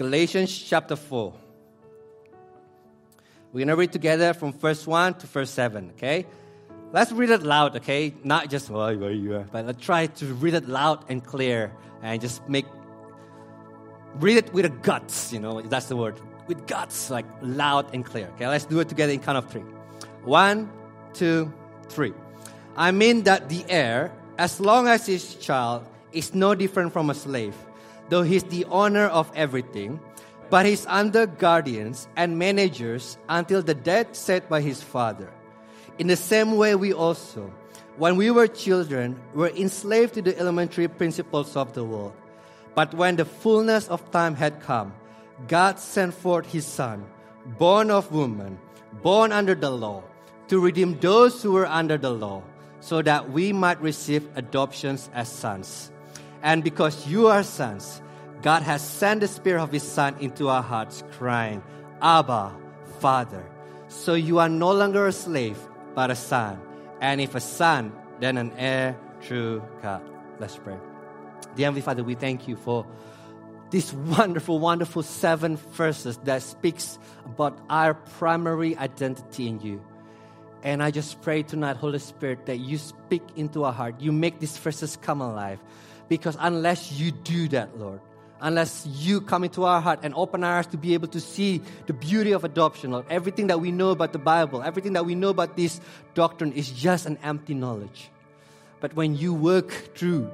Galatians chapter 4. We're going to read together from verse 1 to verse 7, okay? Let's read it loud, okay? Not just, oh, are, but let's try to read it loud and clear and just make, read it with a guts, you know, that's the word. With guts, like loud and clear, okay? Let's do it together in count of three. One, two, three. I mean that the heir, as long as his child, is no different from a slave, though he's the owner of everything but he's under guardians and managers until the debt set by his father. In the same way, we also, when we were children, were enslaved to the elementary principles of the world. But when the fullness of time had come, God sent forth his Son, born of woman, born under the law, to redeem those who were under the law, so that we might receive adoptions as sons. And because you are sons, God has sent the Spirit of His Son into our hearts, crying, Abba, Father. So you are no longer a slave, but a son. And if a son, then an heir through God. Let's pray. Dear Heavenly Father, we thank you for these wonderful, wonderful seven verses that speaks about our primary identity in you. And I just pray tonight, Holy Spirit, that you speak into our heart. You make these verses come alive. Because unless you do that, Lord, unless you come into our heart and open our eyes to be able to see the beauty of adoption, Lord. Everything that we know about the Bible, everything that we know about this doctrine is just an empty knowledge. But when you work through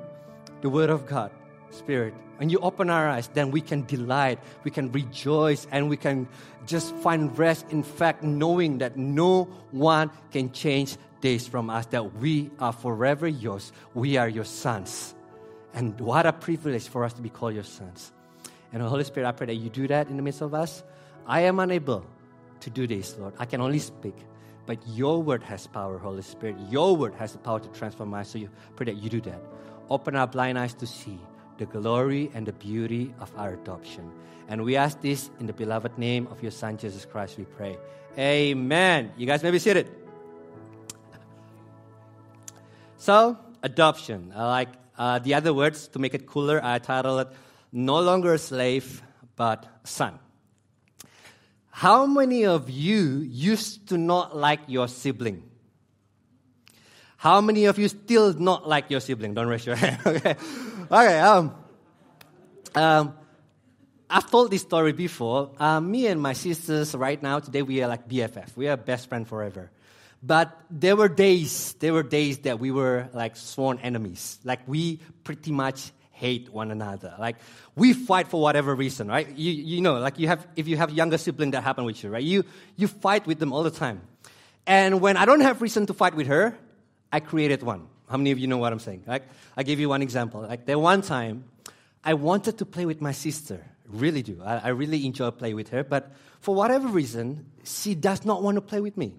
the Word of God, Spirit, when you open our eyes, then we can delight, we can rejoice, and we can just find rest in fact, knowing that no one can change this from us, that we are forever yours. We are your sons. And what a privilege for us to be called your sons. And Holy Spirit, I pray that you do that in the midst of us. I am unable to do this, Lord. I can only speak. But your word has power, Holy Spirit. Your word has the power to transform us. So you pray that you do that. Open our blind eyes to see the glory and the beauty of our adoption. And we ask this in the beloved name of your Son, Jesus Christ, we pray. Amen. You guys may be seated. So, adoption. I like uh, the other words, to make it cooler, I titled it No Longer a Slave, but Son. How many of you used to not like your sibling? How many of you still not like your sibling? Don't raise your hand. okay. Okay. Um, um, I've told this story before. Uh, me and my sisters, right now, today, we are like BFF. We are best friend forever. But there were days, there were days that we were like sworn enemies. Like we pretty much hate one another. Like we fight for whatever reason, right? You, you know, like you have, if you have younger sibling that happen with you, right? You, you fight with them all the time. And when I don't have reason to fight with her, I created one. How many of you know what I'm saying? Like, I give you one example. Like there one time, I wanted to play with my sister. Really do. I, I really enjoy playing with her. But for whatever reason, she does not want to play with me.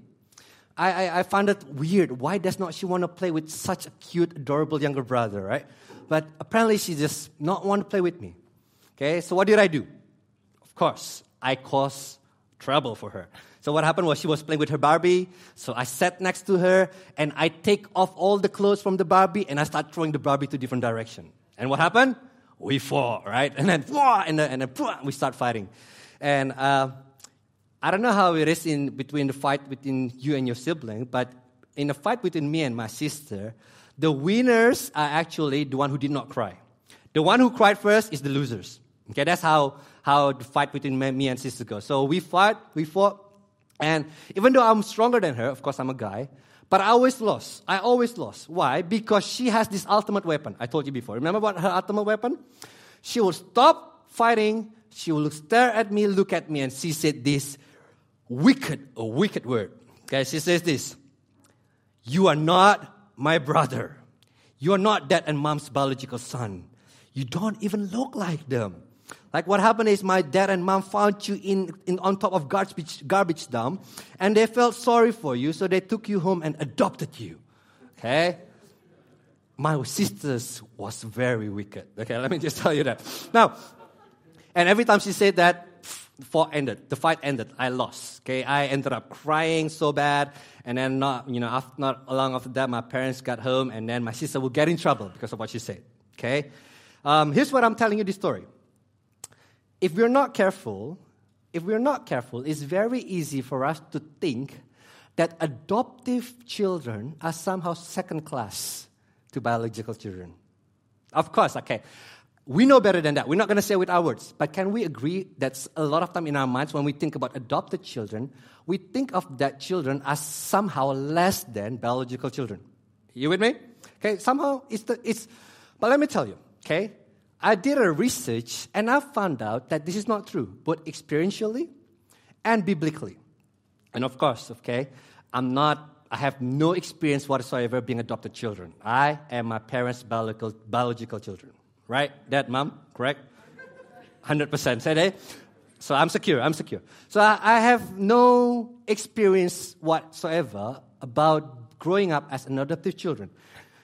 I, I, I found it weird. Why does not she want to play with such a cute, adorable younger brother, right? But apparently she just not want to play with me. Okay, so what did I do? Of course, I caused trouble for her. So what happened was she was playing with her Barbie. So I sat next to her and I take off all the clothes from the Barbie and I start throwing the Barbie to different direction. And what happened? We fought, right? And then, and then, and then we start fighting. And uh, I don't know how it is in between the fight between you and your sibling, but in a fight between me and my sister, the winners are actually the one who did not cry. The one who cried first is the losers. Okay, that's how, how the fight between me and sister goes. So we fought, we fought, and even though I'm stronger than her, of course I'm a guy, but I always lost. I always lost. Why? Because she has this ultimate weapon. I told you before. Remember what her ultimate weapon? She will stop fighting. She will stare at me, look at me, and she said this wicked, a wicked word. Okay, she says this You are not my brother. You are not dad and mom's biological son. You don't even look like them. Like what happened is my dad and mom found you in, in on top of garbage, garbage dump and they felt sorry for you, so they took you home and adopted you. Okay? My sisters was very wicked. Okay, let me just tell you that. Now, and every time she said that, fight ended. The fight ended. I lost. Okay, I ended up crying so bad, and then not you know after, not long after that, my parents got home, and then my sister would get in trouble because of what she said. Okay, um, here's what I'm telling you this story. if we're not careful, if we're not careful, it's very easy for us to think that adoptive children are somehow second class to biological children. Of course, okay. We know better than that. We're not going to say it with our words. But can we agree that a lot of time in our minds, when we think about adopted children, we think of that children as somehow less than biological children? You with me? Okay, somehow it's the, it's, but let me tell you, okay, I did a research and I found out that this is not true, both experientially and biblically. And of course, okay, I'm not, I have no experience whatsoever being adopted children. I am my parents' biological, biological children. Right? Dad, mom, correct? 100%. Say that. So I'm secure, I'm secure. So I, I have no experience whatsoever about growing up as an adoptive children.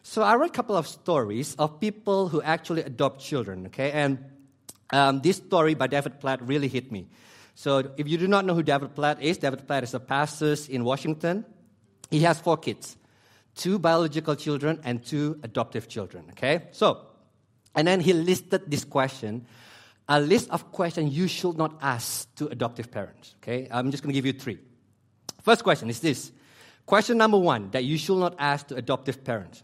So I read a couple of stories of people who actually adopt children, okay? And um, this story by David Platt really hit me. So if you do not know who David Platt is, David Platt is a pastor in Washington. He has four kids, two biological children and two adoptive children, okay? So, and then he listed this question, a list of questions you should not ask to adoptive parents, okay? I'm just going to give you three. First question is this. Question number one that you should not ask to adoptive parents.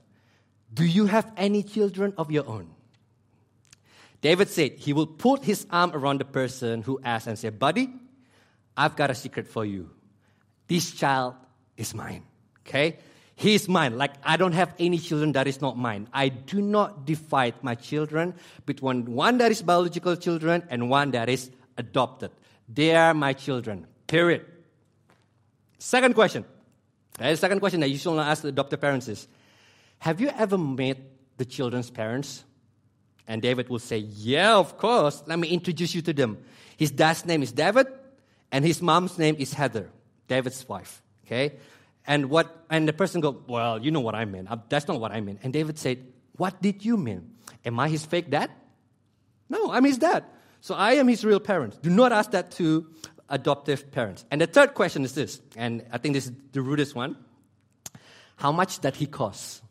Do you have any children of your own? David said he will put his arm around the person who asked and say, Buddy, I've got a secret for you. This child is mine. Okay? He is mine. Like, I don't have any children that is not mine. I do not divide my children between one that is biological children and one that is adopted. They are my children. Period. Second question. The second question that you should not ask the adopted parents is have you ever met the children's parents? And David will say, Yeah, of course. Let me introduce you to them. His dad's name is David, and his mom's name is Heather, David's wife. Okay? And what and the person go, Well, you know what I mean. That's not what I mean. And David said, What did you mean? Am I his fake dad? No, I'm his dad. So I am his real parent. Do not ask that to adoptive parents. And the third question is this, and I think this is the rudest one. How much did he cost?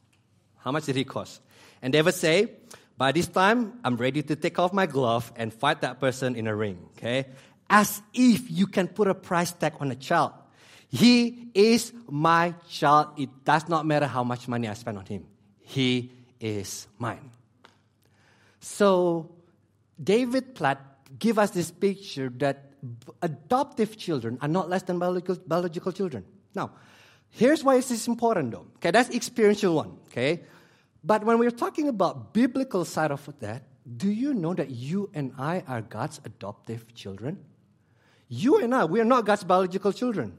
How much did he cost? And David say, by this time, I'm ready to take off my glove and fight that person in a ring. Okay? As if you can put a price tag on a child. He is my child. It does not matter how much money I spend on him. He is mine. So, David Platt give us this picture that adoptive children are not less than biological, biological children. Now, Here's why this is important though. Okay, that's experiential one. Okay. But when we're talking about biblical side of that, do you know that you and I are God's adoptive children? You and I, we are not God's biological children.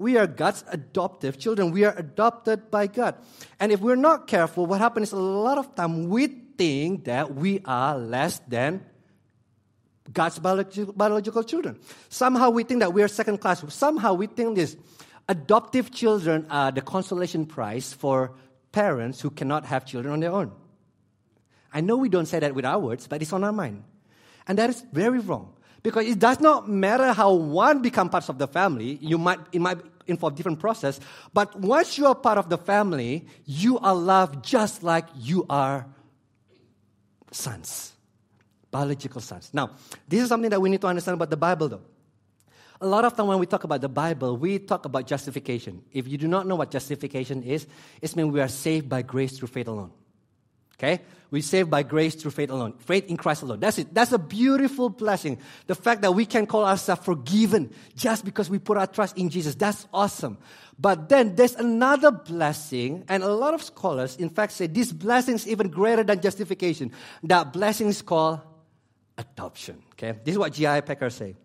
We are God's adoptive children. We are adopted by God. And if we're not careful, what happens is a lot of time we think that we are less than God's biological children. Somehow we think that we are second class. Somehow we think this Adoptive children are the consolation prize for parents who cannot have children on their own. I know we don't say that with our words, but it's on our mind. And that is very wrong. Because it does not matter how one become parts of the family, you might, it might involve different process, but once you are part of the family, you are loved just like you are sons, biological sons. Now, this is something that we need to understand about the Bible though. A lot of time when we talk about the Bible, we talk about justification. If you do not know what justification is, it means we are saved by grace through faith alone. Okay? we saved by grace through faith alone. Faith in Christ alone. That's it. That's a beautiful blessing. The fact that we can call ourselves forgiven just because we put our trust in Jesus. That's awesome. But then there's another blessing, and a lot of scholars, in fact, say this blessing is even greater than justification. That blessing is called adoption. Okay? This is what J.I. Packer say.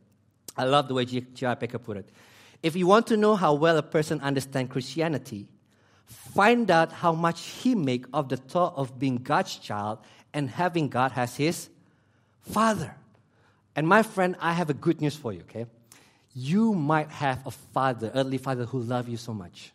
I love the way J.I. Packer put it. If you want to know how well a person understands Christianity, find out how much he make of the thought of being God's child and having God as his father. And my friend, I have a good news for you, okay? You might have a father, earthly father who love you so much.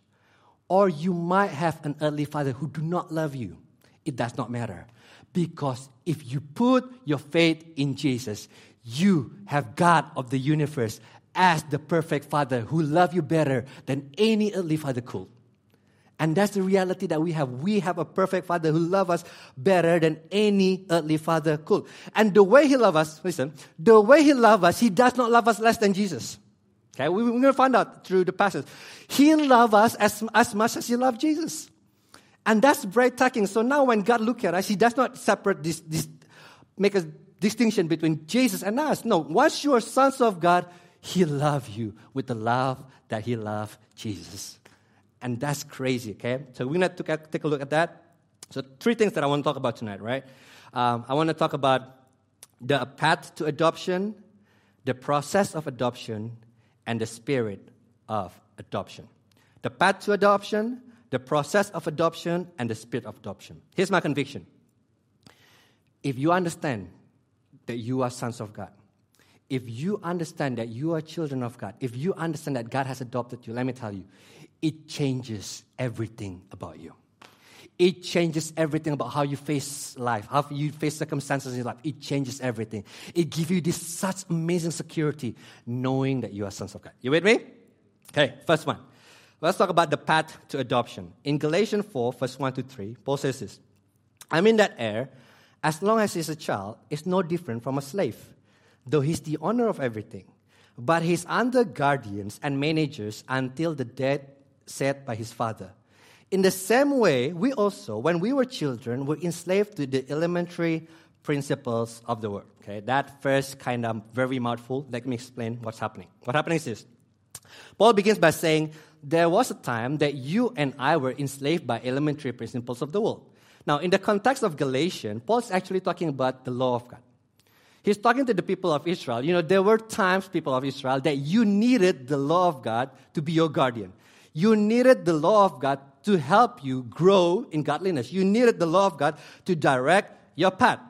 Or you might have an earthly father who do not love you. It does not matter. Because if you put your faith in Jesus, you have God of the universe as the perfect father who loves you better than any earthly father could. And that's the reality that we have. We have a perfect Father who loves us better than any earthly father could. And the way He loves us, listen, the way He loves us, He does not love us less than Jesus. Okay, we, are going to find out through the passage. He loves us as, as much as He loved Jesus. And that's breathtaking. So now when God looks at us, He does not separate this, this, make a distinction between Jesus and us. No, once you are sons of God, He loves you with the love that He loved Jesus. And that's crazy, okay? So we're going to take a look at that. So, three things that I want to talk about tonight, right? Um, I want to talk about the path to adoption, the process of adoption, and the spirit of adoption. The path to adoption, the process of adoption, and the spirit of adoption. Here's my conviction. If you understand that you are sons of God, if you understand that you are children of God, if you understand that God has adopted you, let me tell you, it changes everything about you. It changes everything about how you face life, how you face circumstances in life. It changes everything. It gives you this such amazing security knowing that you are sons of God. You with me? Okay, first one. Let's talk about the path to adoption. In Galatians 4, verse 1 to 3, Paul says this I mean that heir, as long as he's a child, is no different from a slave, though he's the owner of everything. But he's under guardians and managers until the death said by his father. In the same way, we also, when we were children, were enslaved to the elementary principles of the world. Okay, that first kind of very mouthful. Let me explain what's happening. What happening is this. Paul begins by saying, There was a time that you and I were enslaved by elementary principles of the world. Now, in the context of Galatians, Paul's actually talking about the law of God. He's talking to the people of Israel. You know, there were times, people of Israel, that you needed the law of God to be your guardian. You needed the law of God to help you grow in godliness. You needed the law of God to direct your path.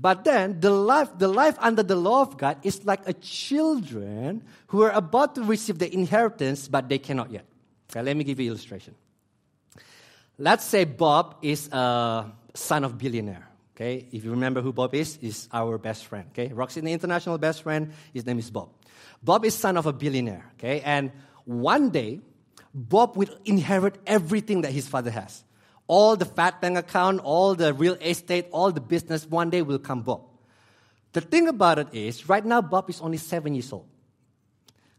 But then the life, the life under the law of God is like a children who are about to receive the inheritance, but they cannot yet. Okay, let me give you illustration. Let's say Bob is a son of billionaire. Okay, if you remember who Bob is, is our best friend. Okay, Roxy, the international best friend. His name is Bob. Bob is son of a billionaire. Okay, and one day Bob will inherit everything that his father has. All the fat bank account, all the real estate, all the business, one day will come Bob. The thing about it is, right now, Bob is only seven years old.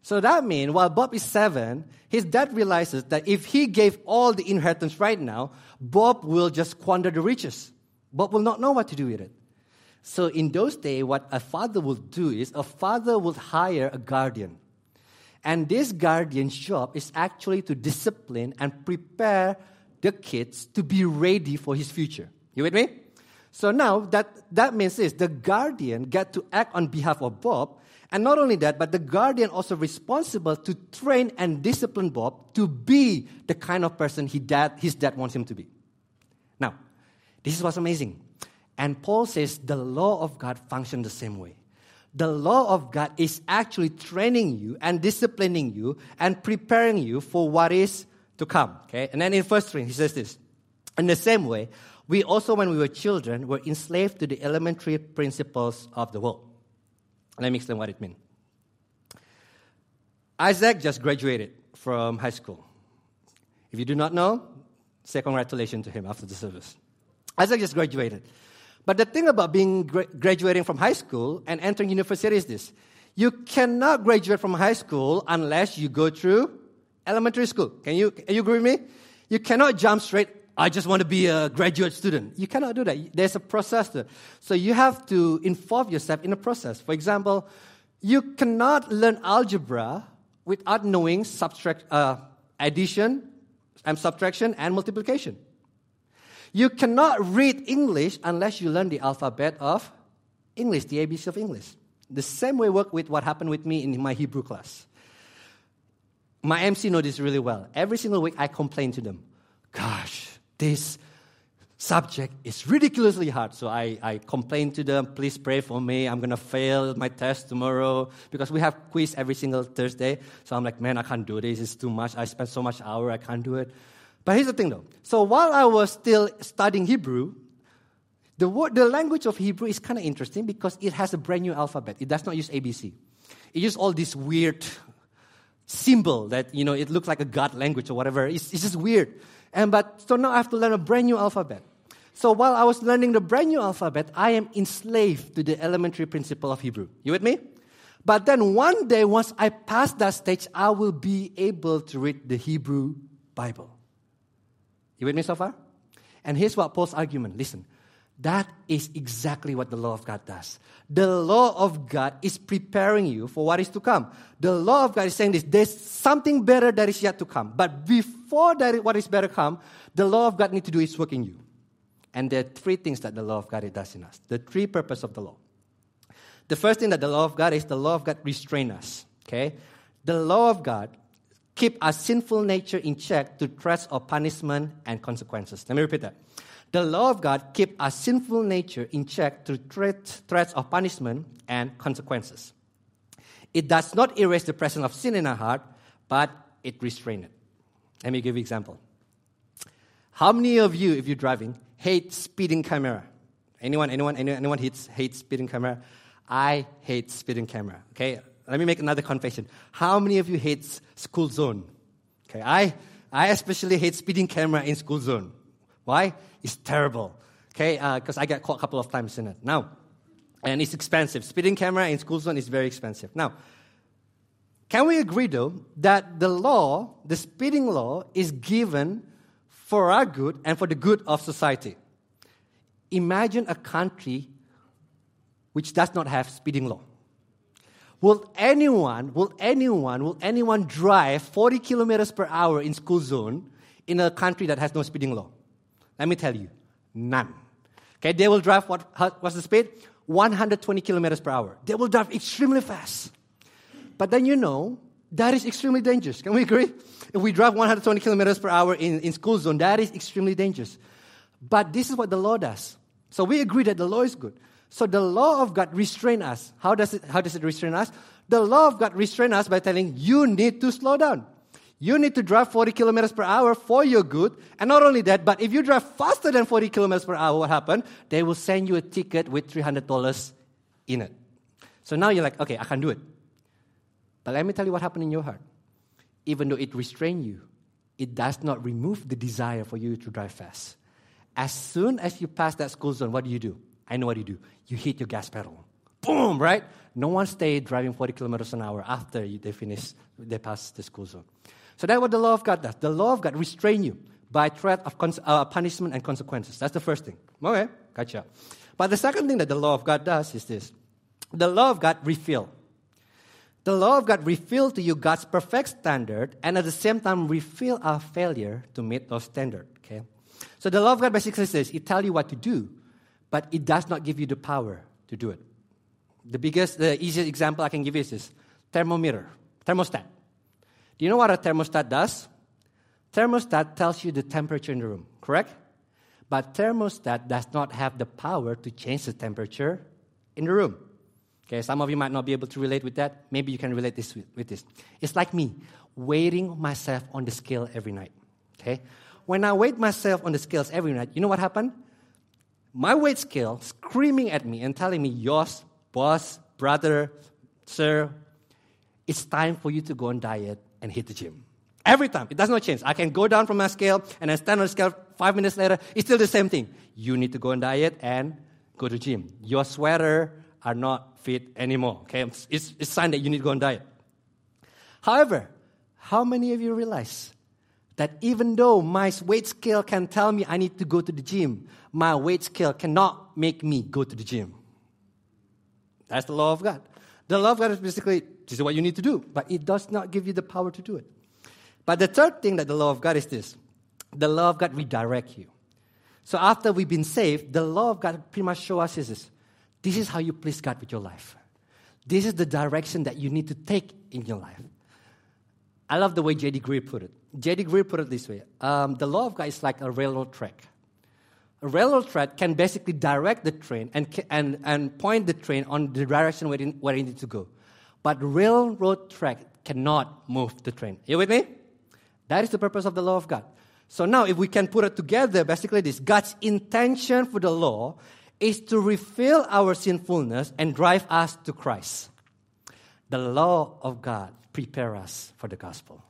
So that means while Bob is seven, his dad realizes that if he gave all the inheritance right now, Bob will just squander the riches. Bob will not know what to do with it. So in those days, what a father will do is a father will hire a guardian. And this guardian's job is actually to discipline and prepare the kids to be ready for his future. You with me? So now that, that means this the guardian get to act on behalf of Bob. And not only that, but the guardian also responsible to train and discipline Bob to be the kind of person he dad, his dad wants him to be. Now, this is what's amazing. And Paul says the law of God functions the same way the law of God is actually training you and disciplining you and preparing you for what is to come. Okay? And then in first 3, he says this In the same way, we also, when we were children, were enslaved to the elementary principles of the world. Let me explain what it means. Isaac just graduated from high school. If you do not know, say congratulations to him after the service. Isaac just graduated. But the thing about being gra- graduating from high school and entering university is this you cannot graduate from high school unless you go through elementary school. Can you, can you agree with me? You cannot jump straight. I just want to be a graduate student. You cannot do that. There's a process. So you have to involve yourself in a process. For example, you cannot learn algebra without knowing subtract, uh, addition and subtraction and multiplication. You cannot read English unless you learn the alphabet of English, the ABC of English. The same way work with what happened with me in my Hebrew class. My MC know this really well. Every single week I complain to them, gosh, this subject is ridiculously hard. So I, I complain to them, please pray for me. I'm going to fail my test tomorrow because we have quiz every single Thursday. So I'm like, man, I can't do this. It's too much. I spend so much hour. I can't do it. But here's the thing though. So while I was still studying Hebrew, the, word, the language of Hebrew is kind of interesting because it has a brand new alphabet. It does not use ABC. It uses all these weird symbol that, you know, it looks like a God language or whatever. It's, it's just weird. And but so now I have to learn a brand new alphabet. So while I was learning the brand new alphabet, I am enslaved to the elementary principle of Hebrew. You with me? But then one day, once I pass that stage, I will be able to read the Hebrew Bible. You with me so far? And here's what Paul's argument listen, that is exactly what the law of God does. The law of God is preparing you for what is to come. The law of God is saying this there's something better that is yet to come. But before that, what is better come, the law of God need to do its work in you. And there are three things that the law of God does in us. The three purpose of the law. The first thing that the law of God is the law of God restrain us. Okay? The law of God keep our sinful nature in check through threats of punishment and consequences. Let me repeat that. The law of God keep our sinful nature in check through threat, threats of punishment and consequences. It does not erase the presence of sin in our heart, but it restrains it. Let me give you an example. How many of you, if you're driving, hate speeding camera? Anyone, anyone, anyone, anyone hates, hates speeding camera? I hate speeding camera. Okay, let me make another confession. How many of you hate school zone? Okay, I, I especially hate speeding camera in school zone. Why? It's terrible. Okay, because uh, I get caught a couple of times in it. Now, and it's expensive. Speeding camera in school zone is very expensive. Now, can we agree though that the law, the speeding law, is given for our good and for the good of society? Imagine a country which does not have speeding law. Will anyone, will anyone, will anyone drive 40 kilometers per hour in school zone in a country that has no speeding law? Let me tell you, none. Okay, they will drive what, what's the speed? 120 kilometers per hour. They will drive extremely fast. But then you know, that is extremely dangerous. Can we agree? If we drive 120 kilometers per hour in, in school zone, that is extremely dangerous. But this is what the law does. So we agree that the law is good. So the law of God restrain us. How does it, how does it restrain us? The law of God restrain us by telling you need to slow down. You need to drive 40 kilometers per hour for your good. And not only that, but if you drive faster than 40 kilometers per hour, what happened? They will send you a ticket with $300 in it. So now you're like, okay, I can do it. But let me tell you what happened in your heart. Even though it restrains you, it does not remove the desire for you to drive fast. As soon as you pass that school zone, what do you do? I know what you do. You hit your gas pedal. Boom, right? No one stayed driving 40 kilometers an hour after they finish, they pass the school zone. So that's what the law of God does. The law of God restrain you by threat of cons- uh, punishment and consequences. That's the first thing. Okay, gotcha. But the second thing that the law of God does is this. The law of God reveal. The law of God reveal to you God's perfect standard and at the same time reveal our failure to meet those standards. Okay? So the law of God basically says it tells you what to do, but it does not give you the power to do it. The biggest, the easiest example I can give is this thermometer, thermostat. Do you know what a thermostat does? Thermostat tells you the temperature in the room, correct? But thermostat does not have the power to change the temperature in the room. Okay, some of you might not be able to relate with that. Maybe you can relate this with, with this. It's like me weighing myself on the scale every night. Okay? When I weigh myself on the scales every night, you know what happened? My weight scale screaming at me and telling me, Yours, boss, brother, sir, it's time for you to go on diet and hit the gym. Every time. It does not change. I can go down from my scale and I stand on the scale five minutes later. It's still the same thing. You need to go on diet and go to gym. Your sweater are not fit anymore. Okay? It's, it's a sign that you need to go on diet. However, how many of you realize that even though my weight scale can tell me I need to go to the gym, my weight scale cannot make me go to the gym. That's the law of God. The law of God is basically this is what you need to do, but it does not give you the power to do it. But the third thing that the law of God is this the law of God redirect you. So after we've been saved, the law of God pretty much show us is this. This is how you please God with your life. This is the direction that you need to take in your life. I love the way J.D. Greear put it. J.D. Greear put it this way um, The law of God is like a railroad track. A railroad track can basically direct the train and, and, and point the train on the direction where it, where it needs to go. But railroad track cannot move the train. You with me? That is the purpose of the law of God. So now, if we can put it together, basically this God's intention for the law is to reveal our sinfulness and drive us to Christ. the law of God prepare us for the gospel.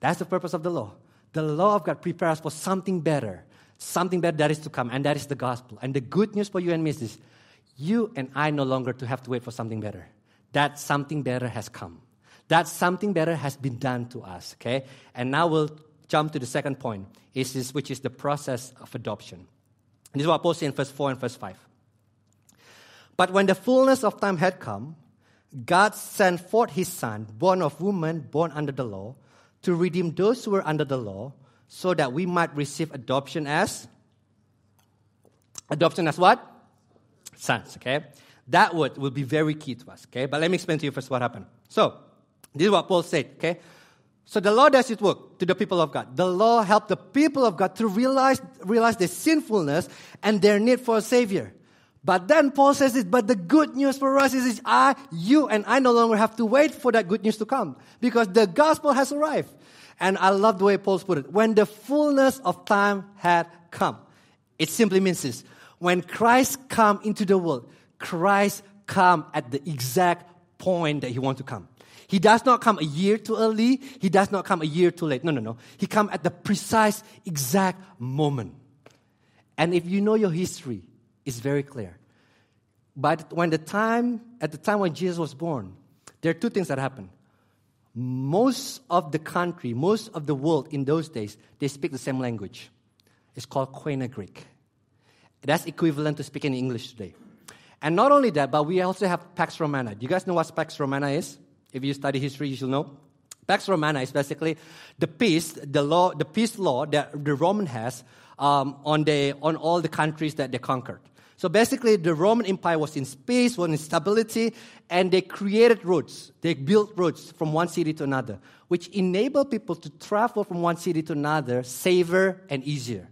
That's the purpose of the law. The law of God prepares us for something better, something better that is to come, and that is the gospel. And the good news for you and me is this you and I no longer to have to wait for something better. That something better has come. That something better has been done to us. Okay? And now we'll jump to the second point, which is the process of adoption. this is what Paul says in verse 4 and verse 5. But when the fullness of time had come, God sent forth his son, born of woman, born under the law, to redeem those who were under the law, so that we might receive adoption as adoption as what? Sons, okay? That word will be very key to us, okay? But let me explain to you first what happened. So, this is what Paul said, okay? So the law does its work to the people of God. The law helped the people of God to realize, realize their sinfulness and their need for a savior. But then Paul says this, but the good news for us is, is I, you, and I no longer have to wait for that good news to come because the gospel has arrived. And I love the way Paul put it. When the fullness of time had come, it simply means this. When Christ come into the world, Christ come at the exact point that he wants to come. He does not come a year too early. He does not come a year too late. No, no, no. He come at the precise, exact moment. And if you know your history, it's very clear. But when the time, at the time when Jesus was born, there are two things that happened. Most of the country, most of the world in those days, they speak the same language. It's called Koine Greek. That's equivalent to speaking English today. And not only that, but we also have Pax Romana. Do you guys know what Pax Romana is? If you study history, you should know. Pax Romana is basically the peace, the law, the peace law that the Roman has um, on, the, on all the countries that they conquered. So basically, the Roman Empire was in space, was in stability, and they created roads. They built roads from one city to another, which enabled people to travel from one city to another safer and easier.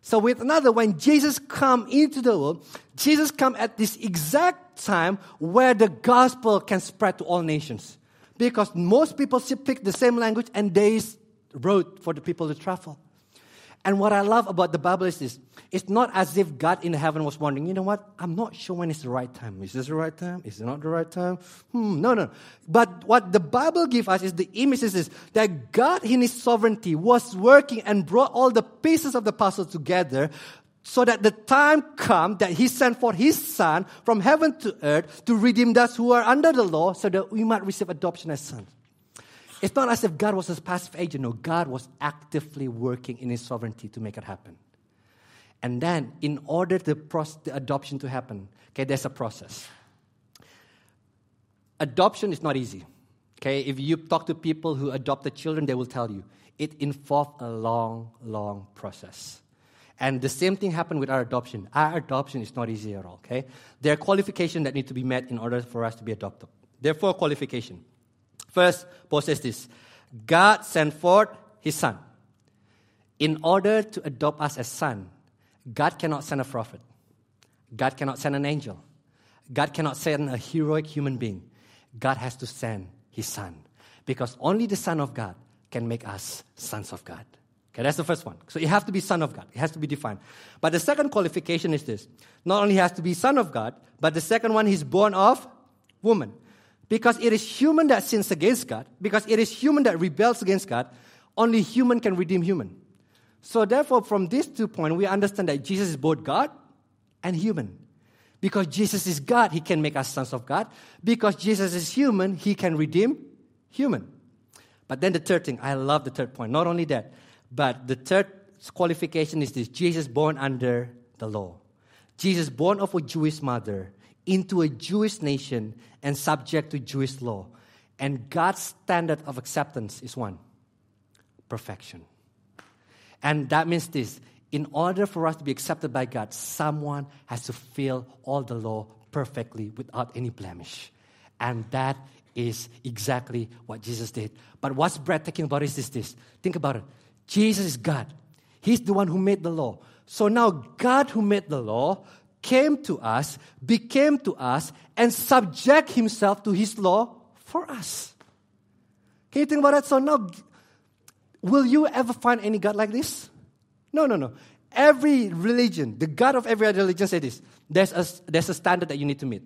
So with another, when Jesus come into the world, Jesus come at this exact time where the gospel can spread to all nations. Because most people speak the same language and there is road for the people to travel. And what I love about the Bible is this it's not as if God in heaven was wondering, you know what? I'm not sure when is the right time. Is this the right time? Is it not the right time? Hmm, no, no. But what the Bible gives us is the image is this, that God in His sovereignty was working and brought all the pieces of the puzzle together so that the time come that He sent forth His Son from heaven to earth to redeem those who are under the law so that we might receive adoption as sons. It's not as if God was a passive agent. No, God was actively working in His sovereignty to make it happen. And then, in order the, the adoption to happen, okay, there's a process. Adoption is not easy. Okay, if you talk to people who adopted children, they will tell you it involved a long, long process. And the same thing happened with our adoption. Our adoption is not easy at all, okay? There are qualifications that need to be met in order for us to be adopted. Therefore, qualification. First, says this God sent forth his son. In order to adopt us as son, God cannot send a prophet. God cannot send an angel. God cannot send a heroic human being. God has to send his son. Because only the Son of God can make us sons of God. Okay, that's the first one. So you have to be son of God. It has to be defined. But the second qualification is this. Not only has to be son of God, but the second one, he's born of woman. Because it is human that sins against God, because it is human that rebels against God, only human can redeem human. So, therefore, from these two points, we understand that Jesus is both God and human. Because Jesus is God, he can make us sons of God. Because Jesus is human, he can redeem human. But then the third thing, I love the third point. Not only that, but the third qualification is this Jesus born under the law. Jesus born of a Jewish mother into a Jewish nation and subject to Jewish law. And God's standard of acceptance is one perfection. And that means this in order for us to be accepted by God, someone has to fill all the law perfectly without any blemish. And that is exactly what Jesus did. But what's breathtaking about it is this. Think about it. Jesus is God. He's the one who made the law. So now God who made the law came to us, became to us, and subject himself to his law for us. Can you think about that? So now Will you ever find any God like this? No, no, no. Every religion, the God of every other religion says this. There's a, there's a standard that you need to meet.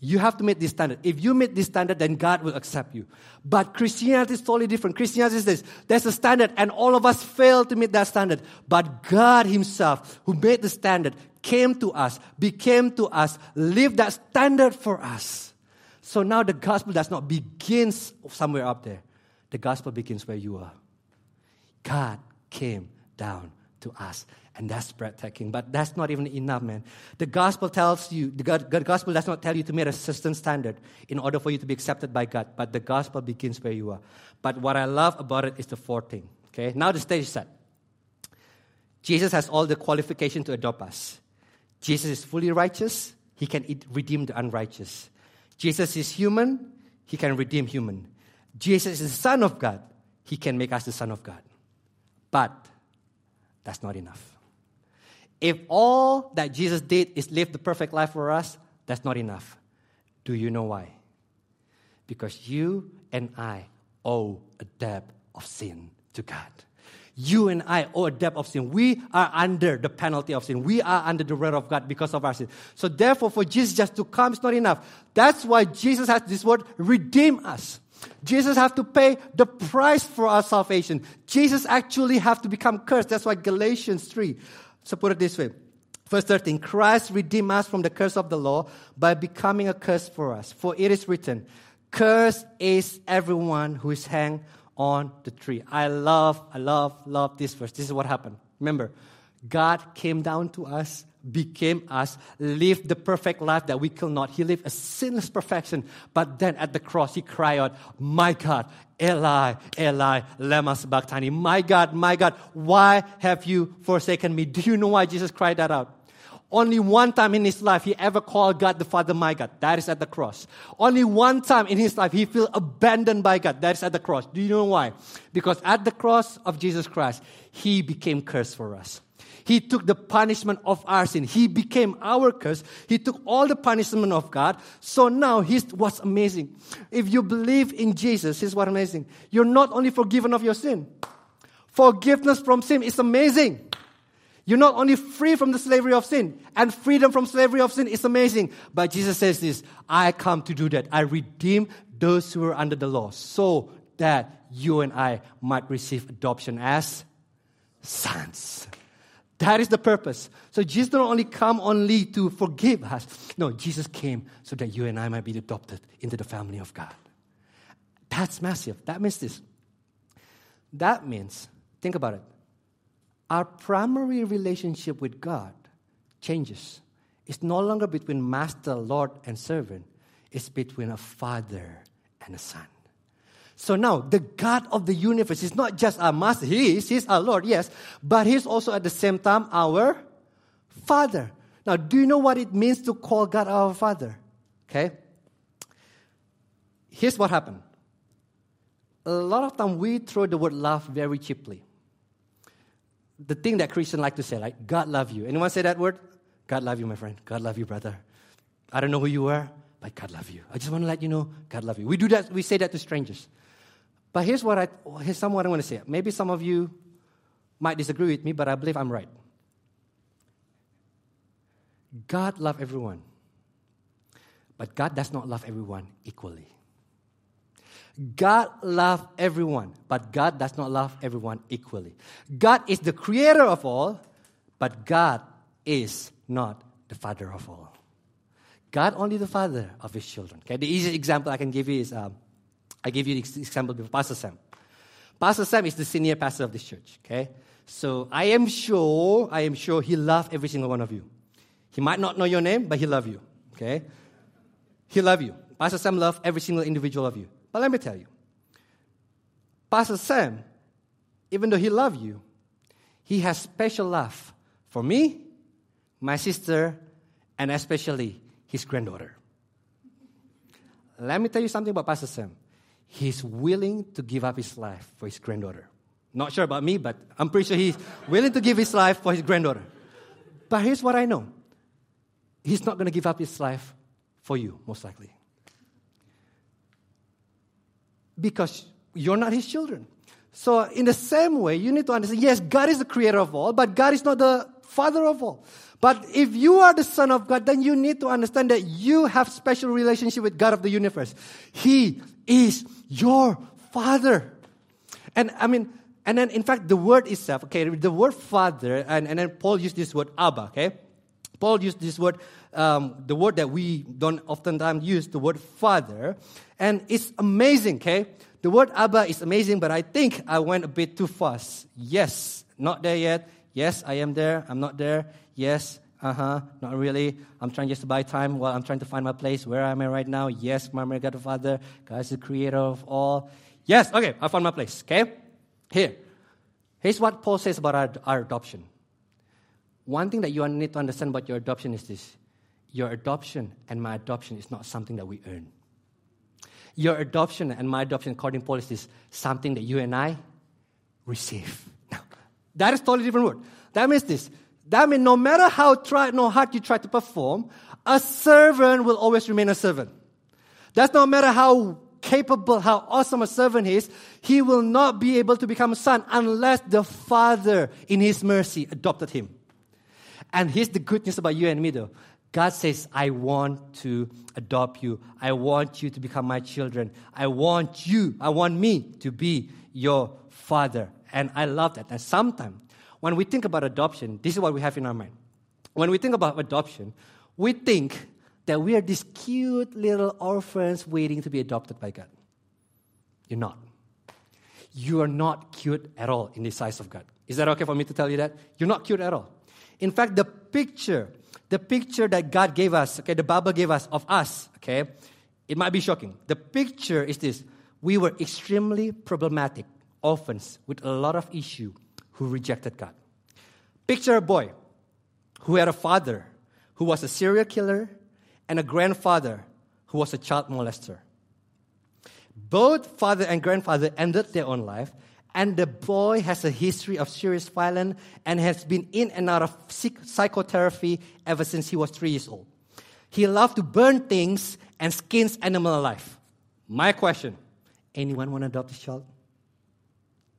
You have to meet this standard. If you meet this standard, then God will accept you. But Christianity is totally different. Christianity is this. There's a standard, and all of us fail to meet that standard. But God Himself, who made the standard, came to us, became to us, lived that standard for us. So now the gospel does not begin somewhere up there. The gospel begins where you are. God came down to us. And that's breathtaking. But that's not even enough, man. The gospel tells you, the, God, the gospel does not tell you to meet a certain standard in order for you to be accepted by God. But the gospel begins where you are. But what I love about it is the fourth thing. Okay? Now the stage is set. Jesus has all the qualification to adopt us. Jesus is fully righteous. He can redeem the unrighteous. Jesus is human. He can redeem human. Jesus is the Son of God. He can make us the Son of God. But that's not enough. If all that Jesus did is live the perfect life for us, that's not enough. Do you know why? Because you and I owe a debt of sin to God. You and I owe a debt of sin. We are under the penalty of sin. We are under the wrath of God because of our sin. So therefore, for Jesus just to come is not enough. That's why Jesus has this word, redeem us. Jesus have to pay the price for our salvation. Jesus actually have to become cursed. That's why Galatians 3. So put it this way. Verse 13, Christ redeemed us from the curse of the law by becoming a curse for us. For it is written, Cursed is everyone who is hanged on the tree. I love, I love, love this verse. This is what happened. Remember, God came down to us became us, lived the perfect life that we could not. He lived a sinless perfection. But then at the cross, he cried out, My God, Eli, Eli, lema sabachthani. My God, my God, why have you forsaken me? Do you know why Jesus cried that out? Only one time in his life he ever called God the Father, my God. That is at the cross. Only one time in his life he felt abandoned by God. That is at the cross. Do you know why? Because at the cross of Jesus Christ, he became cursed for us. He took the punishment of our sin. He became our curse. He took all the punishment of God. So now here's what's amazing. If you believe in Jesus, here's what's amazing. You're not only forgiven of your sin. Forgiveness from sin is amazing. You're not only free from the slavery of sin, and freedom from slavery of sin is amazing. But Jesus says this I come to do that. I redeem those who are under the law so that you and I might receive adoption as sons. That is the purpose. So Jesus not only come only to forgive us. No, Jesus came so that you and I might be adopted into the family of God. That's massive. That means this. That means, think about it. Our primary relationship with God changes. It's no longer between master, Lord, and servant. It's between a father and a son. So now, the God of the universe is not just our master. He is, He's our Lord, yes, but He's also at the same time our Father. Now, do you know what it means to call God our Father? Okay? Here's what happened. A lot of time we throw the word love very cheaply. The thing that Christians like to say, like, God love you. Anyone say that word? God love you, my friend. God love you, brother. I don't know who you are, but God love you. I just want to let you know, God love you. We do that, we say that to strangers. But here's what I here's some what I want to say. Maybe some of you might disagree with me, but I believe I'm right. God love everyone. But God does not love everyone equally. God loves everyone, but God does not love everyone equally. God is the creator of all, but God is not the father of all. God only the father of his children. Okay, the easiest example I can give you is um, I gave you the example before, Pastor Sam. Pastor Sam is the senior pastor of this church, okay? So I am sure, I am sure he loves every single one of you. He might not know your name, but he loves you, okay? He loves you. Pastor Sam loves every single individual of you. But let me tell you, Pastor Sam, even though he loves you, he has special love for me, my sister, and especially his granddaughter. Let me tell you something about Pastor Sam he's willing to give up his life for his granddaughter. Not sure about me, but I'm pretty sure he's willing to give his life for his granddaughter. But here's what I know he's not going to give up his life for you, most likely. Because you're not his children. So, in the same way, you need to understand yes, God is the creator of all, but God is not the father of all. But if you are the son of God, then you need to understand that you have special relationship with God of the universe. He is your father. And I mean, and then in fact, the word itself, okay, the word father, and, and then Paul used this word Abba, okay? Paul used this word, um, the word that we don't oftentimes use, the word father. And it's amazing, okay? The word Abba is amazing, but I think I went a bit too fast. Yes, not there yet. Yes, I am there. I'm not there. Yes, uh huh, not really. I'm trying just to buy time while I'm trying to find my place. Where am I right now? Yes, my God the Father. God is the creator of all. Yes, okay, I found my place, okay? Here. Here's what Paul says about our, our adoption. One thing that you need to understand about your adoption is this your adoption and my adoption is not something that we earn. Your adoption and my adoption, according to Paul, is this something that you and I receive. Now, that is totally different word. That means this that means no matter how try, no hard you try to perform, a servant will always remain a servant. That's no matter how capable, how awesome a servant is, he will not be able to become a son unless the father, in his mercy, adopted him. And here's the good news about you and me, though. God says, I want to adopt you. I want you to become my children. I want you, I want me to be your father. And I love that. And sometimes when we think about adoption, this is what we have in our mind. When we think about adoption, we think that we are these cute little orphans waiting to be adopted by God. You're not. You are not cute at all in the eyes of God. Is that okay for me to tell you that? You're not cute at all. In fact, the picture, the picture that God gave us, okay, the Bible gave us of us, okay, it might be shocking. The picture is this we were extremely problematic orphans with a lot of issue who rejected God. Picture a boy who had a father who was a serial killer and a grandfather who was a child molester. Both father and grandfather ended their own life, and the boy has a history of serious violence and has been in and out of psychotherapy ever since he was three years old. He loved to burn things and skins animal alive. My question anyone want to adopt this child?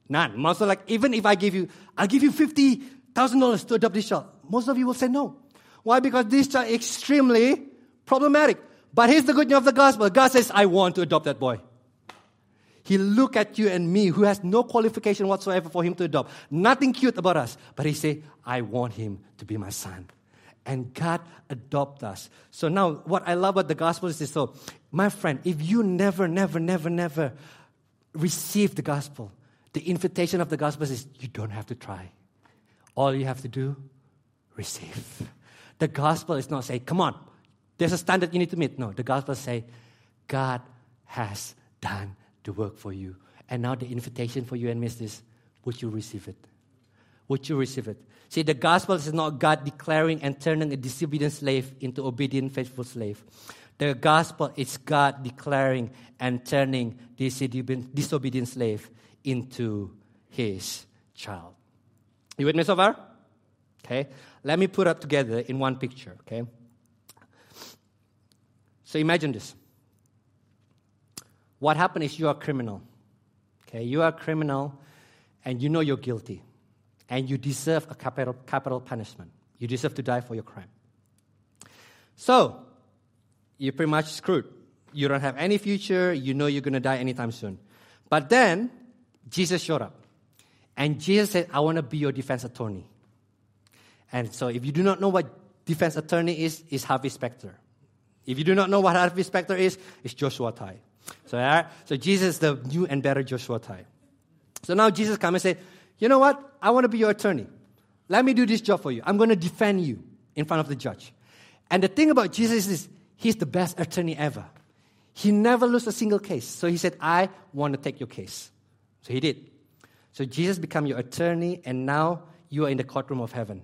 None. Most of like, even if I give you, I'll give you $50,000 to adopt this child. Most of you will say no. Why? Because this child is extremely problematic. But here's the good news of the gospel. God says, I want to adopt that boy. He look at you and me who has no qualification whatsoever for him to adopt. Nothing cute about us. But he say, I want him to be my son. And God adopt us. So now what I love about the gospel is this. So, my friend, if you never, never, never, never receive the gospel, the invitation of the gospel is you don't have to try. All you have to do, receive. The gospel is not say, come on, there's a standard you need to meet. No, the gospel say, God has done the work for you. And now the invitation for you and is this, would you receive it? Would you receive it? See, the gospel is not God declaring and turning a disobedient slave into obedient, faithful slave. The gospel is God declaring and turning this disobedient slave into his child. You with me so far? Okay. Let me put up together in one picture, okay? So imagine this. What happened is you are a criminal. Okay, you are a criminal and you know you're guilty. And you deserve a capital, capital punishment. You deserve to die for your crime. So, you're pretty much screwed. You don't have any future. You know you're going to die anytime soon. But then, Jesus showed up. And Jesus said, I want to be your defense attorney. And so if you do not know what defense attorney is, is Harvey Specter. If you do not know what Harvey Specter is, it's Joshua Tai. So, so Jesus is the new and better Joshua Tai. So now Jesus comes and say, you know what? I want to be your attorney. Let me do this job for you. I'm going to defend you in front of the judge. And the thing about Jesus is he's the best attorney ever. He never loses a single case. So he said, I want to take your case. So he did. So Jesus became your attorney, and now you are in the courtroom of heaven.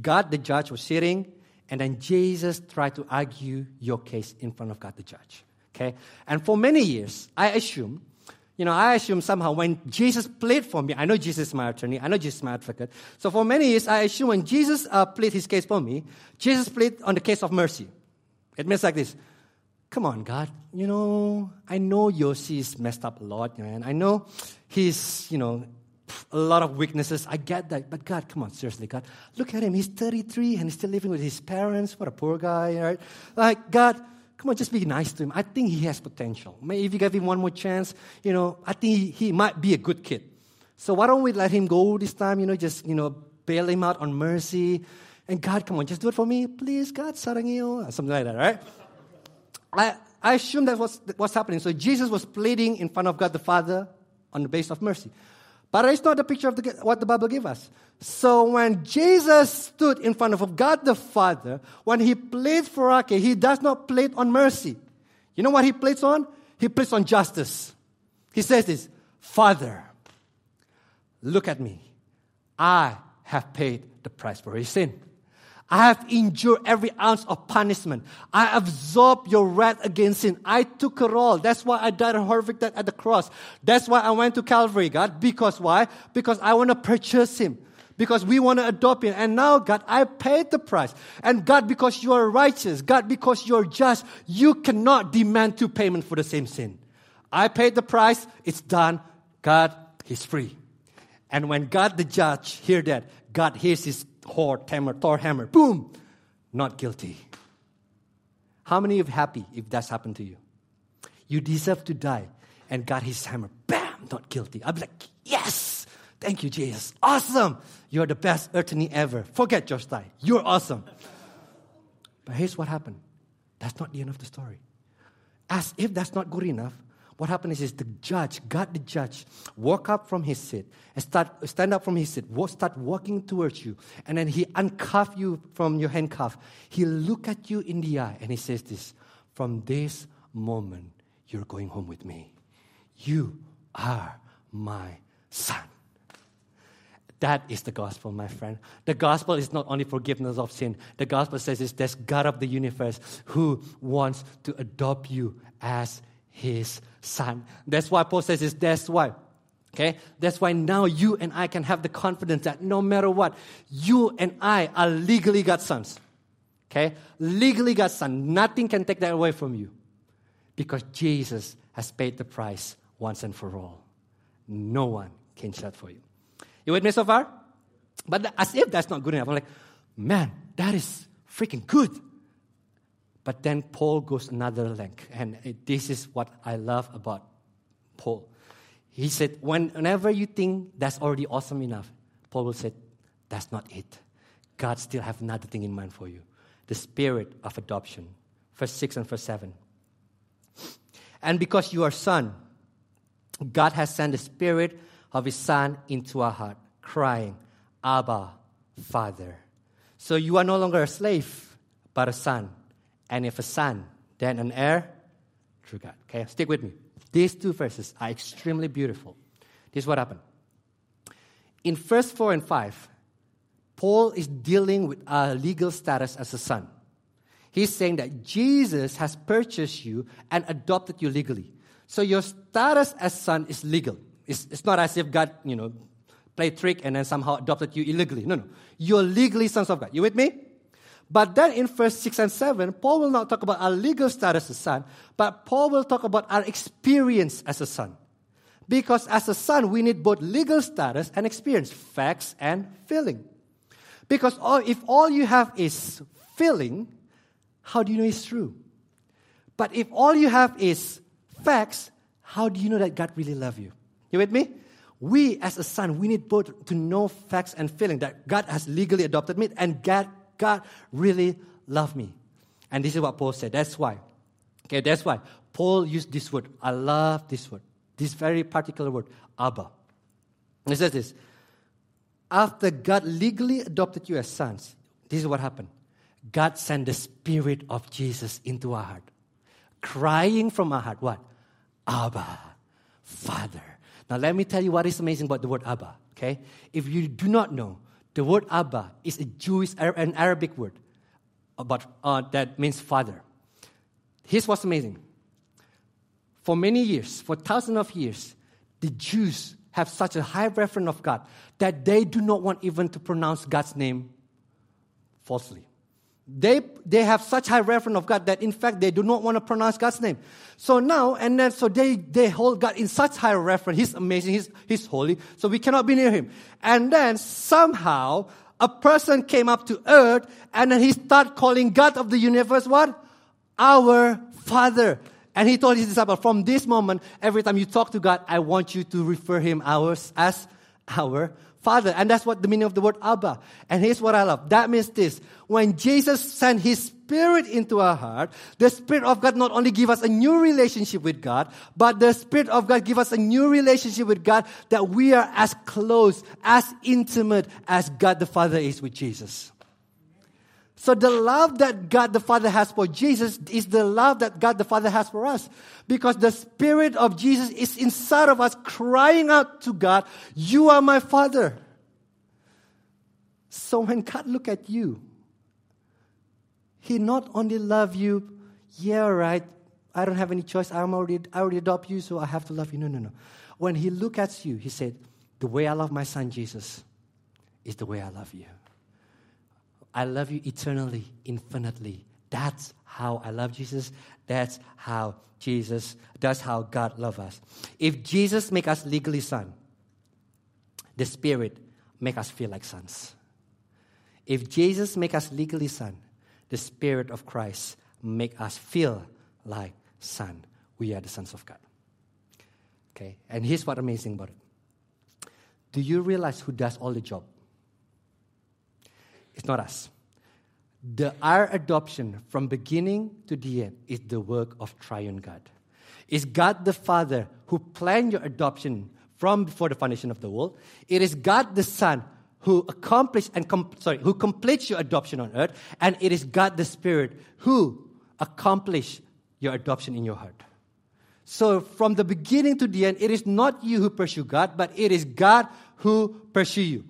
God, the judge, was sitting, and then Jesus tried to argue your case in front of God, the judge. Okay? And for many years, I assume, you know, I assume somehow when Jesus played for me, I know Jesus is my attorney, I know Jesus is my advocate. So for many years, I assume when Jesus uh, played his case for me, Jesus played on the case of mercy. It means like this come on, God, you know, I know Yossi is messed up a lot, man. I know he's, you know, a lot of weaknesses. I get that. But God, come on, seriously, God. Look at him. He's 33 and he's still living with his parents. What a poor guy, right? Like, God, come on, just be nice to him. I think he has potential. Maybe if you give him one more chance, you know, I think he, he might be a good kid. So why don't we let him go this time, you know, just, you know, bail him out on mercy. And God, come on, just do it for me. Please, God, sarangyo. Something like that, right? I, I assume that was what's happening. So Jesus was pleading in front of God the Father on the basis of mercy. But it's not the picture of the, what the Bible gives us. So when Jesus stood in front of God the Father, when he pleads for us, he does not plead on mercy. You know what he pleads on? He pleads on justice. He says this, Father, look at me. I have paid the price for his sin. I have endured every ounce of punishment. I absorbed your wrath against sin. I took it all. That's why I died a horrific death at the cross. That's why I went to Calvary, God. Because why? Because I want to purchase him. Because we want to adopt him. And now, God, I paid the price. And God, because you are righteous, God, because you're just, you cannot demand two payment for the same sin. I paid the price. It's done. God, he's free. And when God the judge hear that, God hears his Thor hammer, Thor hammer, boom, not guilty. How many of you happy if that's happened to you? You deserve to die, and God his hammer, bam, not guilty. I'd be like, yes, thank you, Jesus, awesome. You're the best attorney ever. Forget Josh Dai, you're awesome. But here's what happened. That's not the end of the story. As if that's not good enough, what happened is, is the judge, God the judge, walk up from his seat and start stand up from his seat, start walking towards you, and then he uncuff you from your handcuff. He look at you in the eye and he says this: From this moment, you're going home with me. You are my son. That is the gospel, my friend. The gospel is not only forgiveness of sin. The gospel says is there's God of the universe who wants to adopt you as his son. That's why Paul says is that's why. Okay? That's why now you and I can have the confidence that no matter what, you and I are legally God's sons. Okay? Legally God's son. Nothing can take that away from you. Because Jesus has paid the price once and for all. No one can shut for you. You with me so far? But as if that's not good enough, I'm like, man, that is freaking good. But then Paul goes another length. And this is what I love about Paul. He said, whenever you think that's already awesome enough, Paul will say, that's not it. God still have another thing in mind for you. The spirit of adoption. Verse 6 and verse 7. And because you are son, God has sent the spirit of his son into our heart, crying, Abba, Father. So you are no longer a slave, but a son and if a son, then an heir through God. Okay, stick with me. These two verses are extremely beautiful. This is what happened. In verse 4 and 5, Paul is dealing with our legal status as a son. He's saying that Jesus has purchased you and adopted you legally. So your status as son is legal. It's, it's not as if God, you know, played trick and then somehow adopted you illegally. No, no. You're legally sons of God. You with me? But then in verse 6 and 7, Paul will not talk about our legal status as a son, but Paul will talk about our experience as a son. Because as a son, we need both legal status and experience, facts and feeling. Because all, if all you have is feeling, how do you know it's true? But if all you have is facts, how do you know that God really loves you? You with me? We, as a son, we need both to know facts and feeling that God has legally adopted me and God God really loved me. And this is what Paul said. That's why. Okay, that's why Paul used this word. I love this word. This very particular word, Abba. He says this After God legally adopted you as sons, this is what happened. God sent the Spirit of Jesus into our heart, crying from our heart, what? Abba, Father. Now, let me tell you what is amazing about the word Abba, okay? If you do not know, the word Abba is a Jewish, an Aramaic word but, uh, that means father. Here's what's amazing. For many years, for thousands of years, the Jews have such a high reverence of God that they do not want even to pronounce God's name falsely. They, they have such high reverence of God that in fact they do not want to pronounce God's name. So now, and then so they, they hold God in such high reverence. He's amazing, he's, he's holy, so we cannot be near him. And then somehow a person came up to earth and then he started calling God of the universe what? Our Father. And he told his disciples, from this moment, every time you talk to God, I want you to refer him ours as our Father. And that's what the meaning of the word Abba. And here's what I love. That means this. When Jesus sent his spirit into our heart, the spirit of God not only give us a new relationship with God, but the spirit of God give us a new relationship with God that we are as close, as intimate as God the Father is with Jesus. So the love that God the Father has for Jesus is the love that God the Father has for us. Because the Spirit of Jesus is inside of us crying out to God, You are my Father. So when God look at you, He not only love you, yeah, right, I don't have any choice, I'm already, I already adopt you, so I have to love you. No, no, no. When He look at you, He said, The way I love my son Jesus is the way I love you. I love you eternally, infinitely. That's how I love Jesus. That's how Jesus, that's how God loves us. If Jesus make us legally son, the Spirit make us feel like sons. If Jesus make us legally son, the Spirit of Christ make us feel like son. We are the sons of God. Okay, and here's what amazing about it. Do you realize who does all the job? It's not us. The, our adoption from beginning to the end is the work of triune God. It's God the Father who planned your adoption from before the foundation of the world. It is God the Son who accomplished and com- sorry, who completes your adoption on earth, and it is God the Spirit who accomplished your adoption in your heart. So from the beginning to the end, it is not you who pursue God, but it is God who pursue you.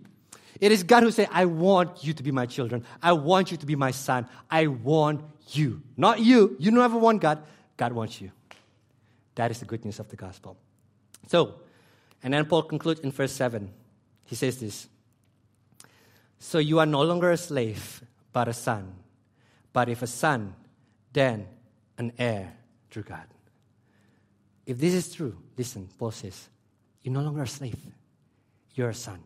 It is God who said, I want you to be my children. I want you to be my son. I want you. Not you. You never want God. God wants you. That is the good news of the gospel. So, and then Paul concludes in verse 7. He says this So you are no longer a slave, but a son. But if a son, then an heir through God. If this is true, listen, Paul says, you're no longer a slave, you're a son.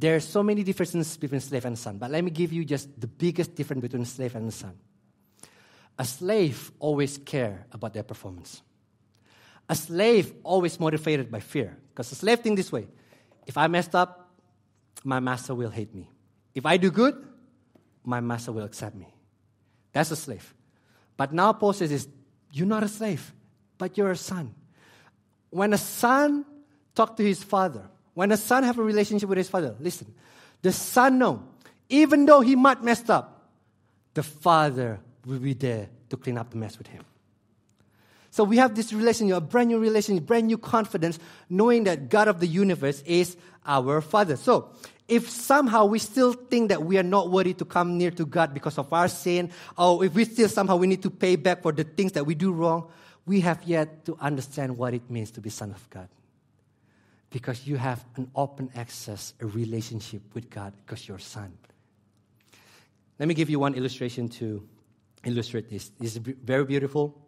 There are so many differences between slave and son, but let me give you just the biggest difference between slave and son. A slave always care about their performance. A slave always motivated by fear, because a slave think this way: if I messed up, my master will hate me. If I do good, my master will accept me. That's a slave. But now Paul says is, you're not a slave, but you're a son. When a son talk to his father, when a son have a relationship with his father, listen, the son know, even though he might messed up, the father will be there to clean up the mess with him. So we have this relationship, a brand new relationship, brand new confidence, knowing that God of the universe is our Father. So if somehow we still think that we are not worthy to come near to God because of our sin, or if we still somehow we need to pay back for the things that we do wrong, we have yet to understand what it means to be son of God because you have an open access, a relationship with God because you're son. Let me give you one illustration to illustrate this. This is very beautiful.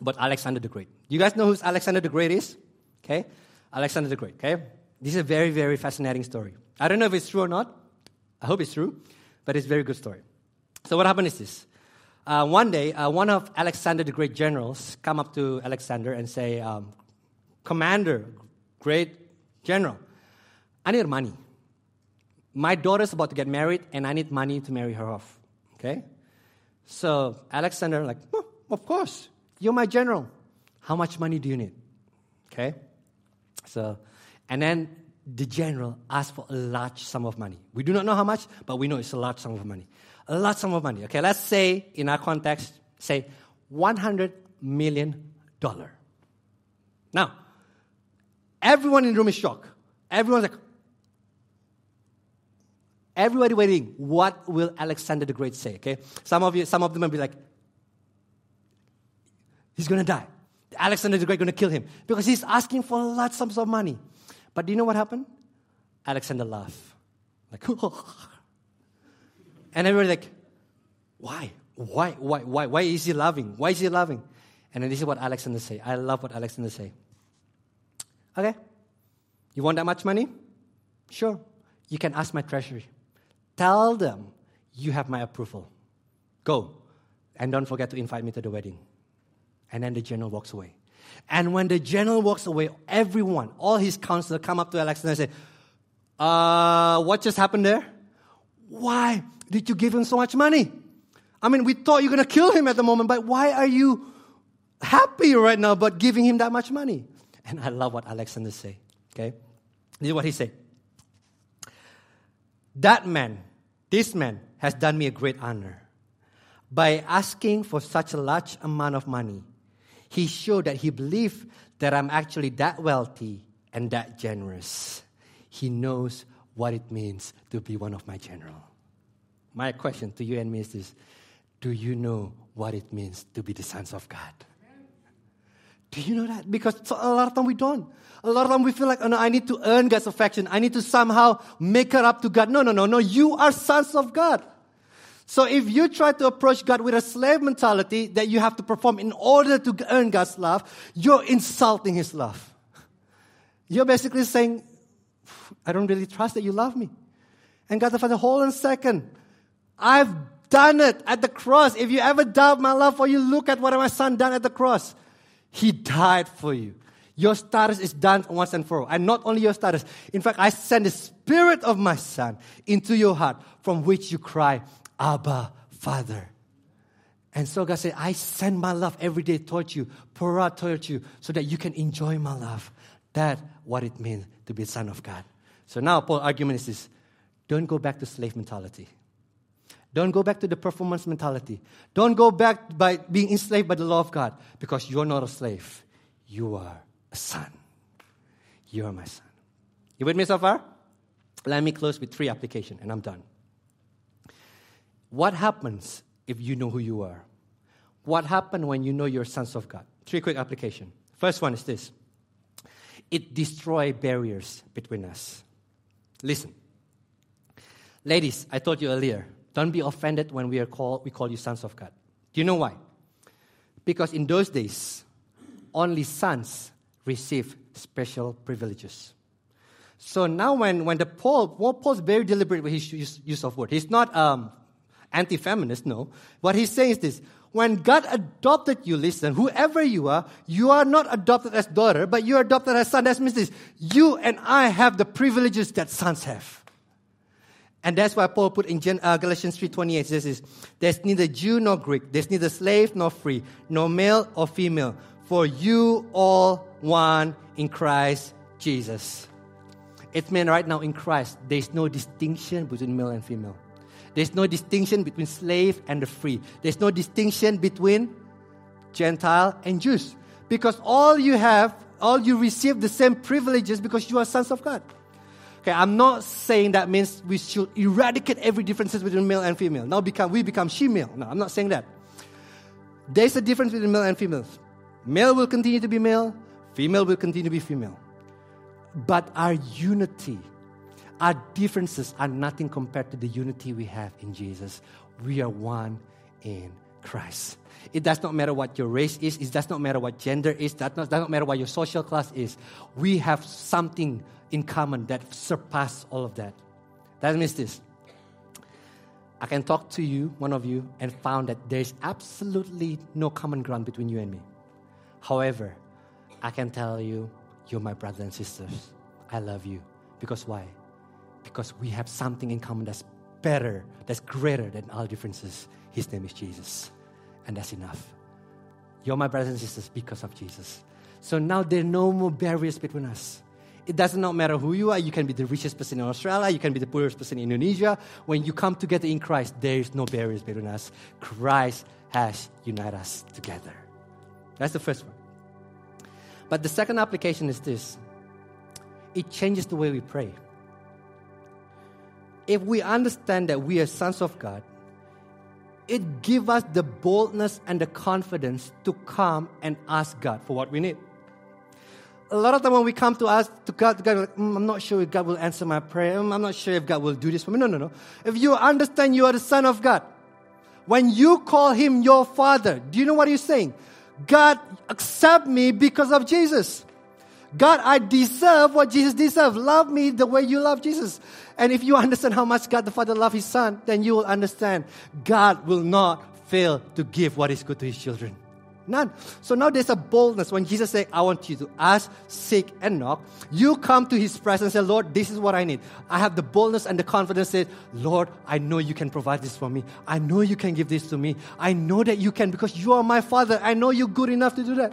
But Alexander the Great. You guys know who Alexander the Great is? Okay? Alexander the Great, okay? This is a very, very fascinating story. I don't know if it's true or not. I hope it's true, but it's a very good story. So what happened is this. Uh, one day, uh, one of Alexander the Great generals come up to Alexander and say, um, commander, great general. I need money. My daughter's about to get married, and I need money to marry her off. Okay? So Alexander, like, oh, of course, you're my general. How much money do you need? Okay? So, and then the general asked for a large sum of money. We do not know how much, but we know it's a large sum of money. A large sum of money. Okay, let's say in our context, say $100 million. Now, Everyone in the room is shocked. Everyone's like, everybody waiting. What will Alexander the Great say? Okay, some of you, some of them will be like, he's gonna die. Alexander the Great gonna kill him because he's asking for large sums of money. But do you know what happened? Alexander laughed. Like, And everybody's like, why? Why? Why? Why? Why is he loving? Why is he loving? And then this is what Alexander say. I love what Alexander say. Okay, you want that much money? Sure. You can ask my treasury. Tell them you have my approval. Go. And don't forget to invite me to the wedding. And then the general walks away. And when the general walks away, everyone, all his counselors come up to Alexander and say, uh, what just happened there? Why did you give him so much money? I mean, we thought you were going to kill him at the moment, but why are you happy right now about giving him that much money? And I love what Alexander say. Okay? This is what he said. That man, this man, has done me a great honor. By asking for such a large amount of money, he showed that he believed that I'm actually that wealthy and that generous. He knows what it means to be one of my general. My question to you and me is this Do you know what it means to be the sons of God? Do you know that? Because a lot of time we don't. A lot of time we feel like, oh no, I need to earn God's affection. I need to somehow make it up to God. No, no, no, no. You are sons of God. So if you try to approach God with a slave mentality that you have to perform in order to earn God's love, you're insulting His love. You're basically saying, I don't really trust that you love me. And God the Father, hold on a second. I've done it at the cross. If you ever doubt my love for you, look at what my son done at the cross. He died for you. Your status is done once and for all. And not only your status. In fact, I send the spirit of my son into your heart from which you cry, Abba, Father. And so God said, I send my love every day towards you, pour out towards you, so that you can enjoy my love. That's what it means to be a son of God. So now Paul's argument is this don't go back to slave mentality. Don't go back to the performance mentality. Don't go back by being enslaved by the law of God because you're not a slave. You are a son. You are my son. You with me so far? Let me close with three applications and I'm done. What happens if you know who you are? What happens when you know you're sons of God? Three quick application. First one is this. It destroys barriers between us. Listen. Ladies, I told you earlier, don't be offended when we, are called we call you sons of God. Do you know why? Because in those days, only sons receive special privileges. So now, when, when the Paul, well, Paul's very deliberate with his use, use of word. He's not um, anti-feminist, no. What he's saying is this: when God adopted you, listen, whoever you are, you are not adopted as daughter, but you are adopted as son. That means this: you and I have the privileges that sons have. And that's why Paul put in uh, Galatians 3.28, says this, There's neither Jew nor Greek, there's neither slave nor free, nor male or female, for you all one in Christ Jesus. It means right now in Christ, there's no distinction between male and female. There's no distinction between slave and the free. There's no distinction between Gentile and Jews. Because all you have, all you receive the same privileges because you are sons of God. Okay, I'm not saying that means we should eradicate every differences between male and female. Now become we become she-male. No, I'm not saying that. There's a difference between male and female. Male will continue to be male, female will continue to be female. But our unity, our differences are nothing compared to the unity we have in Jesus. We are one in Christ. It does not matter what your race is, it does not matter what gender is, that does not matter what your social class is. We have something in common that surpass all of that. That means this. I can talk to you, one of you, and found that there's absolutely no common ground between you and me. However, I can tell you, you're my brothers and sisters. I love you. Because why? Because we have something in common that's better, that's greater than all differences. His name is Jesus. And that's enough. You're my brothers and sisters because of Jesus. So now there are no more barriers between us. It does not matter who you are. You can be the richest person in Australia. You can be the poorest person in Indonesia. When you come together in Christ, there is no barriers between us. Christ has united us together. That's the first one. But the second application is this it changes the way we pray. If we understand that we are sons of God, it gives us the boldness and the confidence to come and ask God for what we need. A lot of time when we come to us to God, God like, mm, I'm not sure if God will answer my prayer. Mm, I'm not sure if God will do this for me. No, no, no. If you understand you are the Son of God, when you call Him your Father, do you know what He's saying? God, accept me because of Jesus. God, I deserve what Jesus deserves. Love me the way you love Jesus. And if you understand how much God the Father loves His Son, then you will understand God will not fail to give what is good to His children. None. So now there's a boldness when Jesus said, I want you to ask, seek, and knock. You come to his presence and say, Lord, this is what I need. I have the boldness and the confidence that, Lord, I know you can provide this for me. I know you can give this to me. I know that you can because you are my father. I know you're good enough to do that.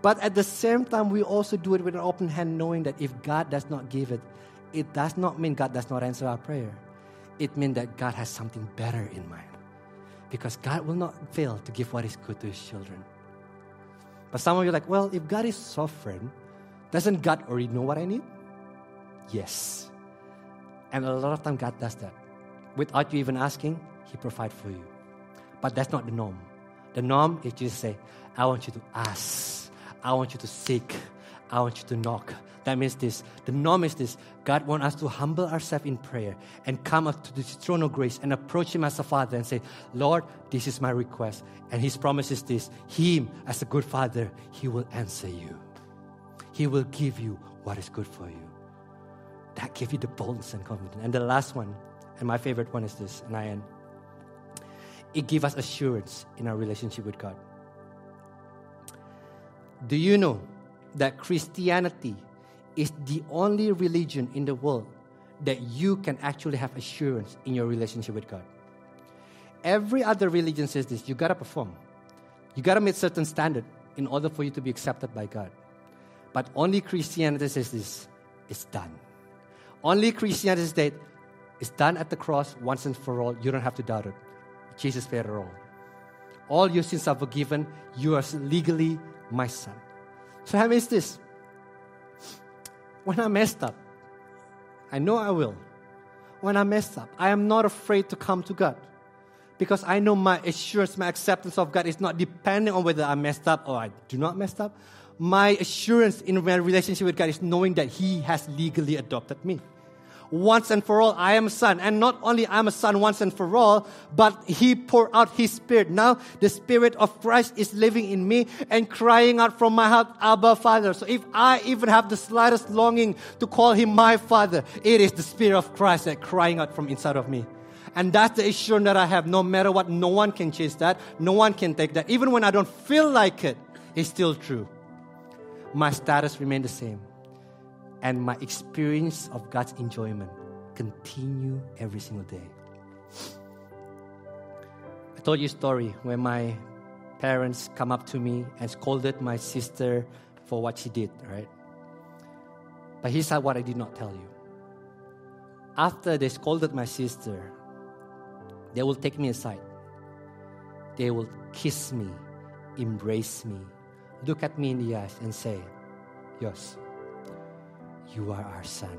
But at the same time, we also do it with an open hand, knowing that if God does not give it, it does not mean God does not answer our prayer. It means that God has something better in mind because God will not fail to give what is good to his children. But some of you are like, well, if God is sovereign, doesn't God already know what I need? Yes. And a lot of time God does that. Without you even asking, He provides for you. But that's not the norm. The norm is just say, I want you to ask. I want you to seek. I want you to knock. That means this. The norm is this. God wants us to humble ourselves in prayer and come up to the throne of grace and approach Him as a Father and say, Lord, this is my request. And His promise is this Him, as a good Father, He will answer you. He will give you what is good for you. That gives you the boldness and confidence. And the last one, and my favorite one is this, and I end. It gives us assurance in our relationship with God. Do you know that Christianity is the only religion in the world that you can actually have assurance in your relationship with God. Every other religion says this you gotta perform, you gotta meet certain standard in order for you to be accepted by God. But only Christianity says this it's done. Only Christianity says that it's done at the cross once and for all. You don't have to doubt it. Jesus paid it all. All your sins are forgiven. You are legally my son. So, how is this? When I messed up, I know I will. When I messed up, I am not afraid to come to God because I know my assurance, my acceptance of God is not depending on whether I messed up or I do not messed up. My assurance in my relationship with God is knowing that He has legally adopted me once and for all, I am a son. And not only I'm a son once and for all, but he poured out his spirit. Now the spirit of Christ is living in me and crying out from my heart, Abba Father. So if I even have the slightest longing to call him my father, it is the spirit of Christ that crying out from inside of me. And that's the assurance that I have. No matter what, no one can chase that. No one can take that. Even when I don't feel like it, it's still true. My status remains the same and my experience of God's enjoyment continue every single day. I told you a story when my parents come up to me and scolded my sister for what she did, right? But here's what I did not tell you. After they scolded my sister, they will take me aside. They will kiss me, embrace me, look at me in the eyes, and say, Yes, you are our son.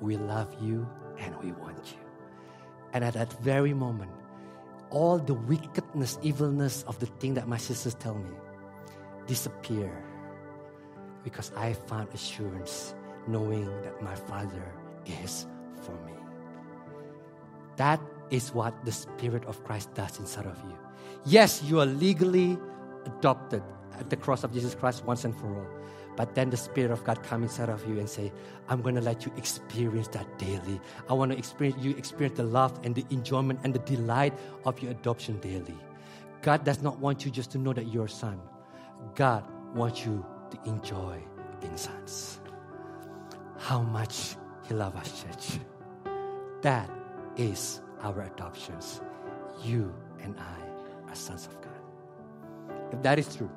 We love you and we want you. And at that very moment, all the wickedness, evilness of the thing that my sisters tell me disappear because I found assurance knowing that my Father is for me. That is what the Spirit of Christ does inside of you. Yes, you are legally adopted at the cross of Jesus Christ once and for all. But then the Spirit of God come inside of you and say, I'm going to let you experience that daily. I want to experience you experience the love and the enjoyment and the delight of your adoption daily. God does not want you just to know that you're a son. God wants you to enjoy being sons. How much He loves us, church. That is our adoptions. You and I are sons of God. If that is true,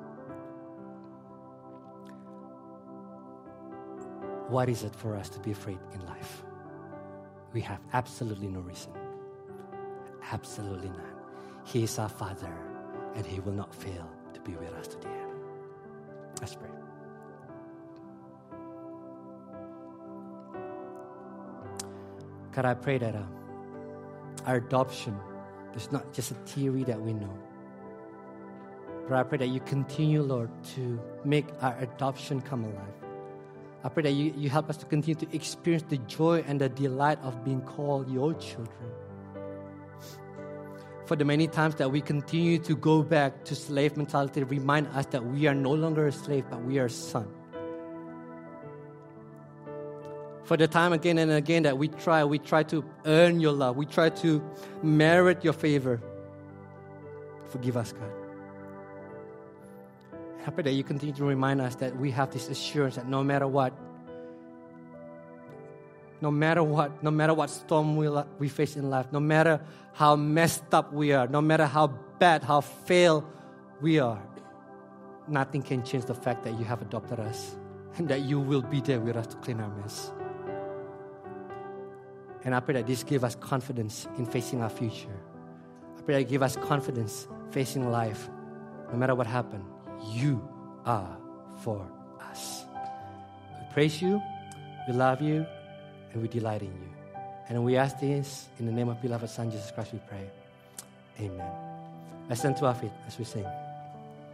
what is it for us to be afraid in life? We have absolutely no reason. Absolutely none. He is our Father, and He will not fail to be with us to the end. Let's pray. God, I pray that uh, our adoption is not just a theory that we know, But I pray that you continue, Lord, to make our adoption come alive. I pray that you, you help us to continue to experience the joy and the delight of being called your children. For the many times that we continue to go back to slave mentality, remind us that we are no longer a slave, but we are a son. For the time again and again that we try, we try to earn your love, we try to merit your favor. Forgive us, God. I pray that you continue to remind us that we have this assurance that no matter what, no matter what, no matter what storm we, we face in life, no matter how messed up we are, no matter how bad, how failed we are, nothing can change the fact that you have adopted us and that you will be there with us to clean our mess. And I pray that this give us confidence in facing our future. I pray that give us confidence facing life, no matter what happens you are for us. We praise you, we love you, and we delight in you. And we ask this in the name of beloved Son, Jesus Christ, we pray. Amen. Let's stand to our feet as we sing.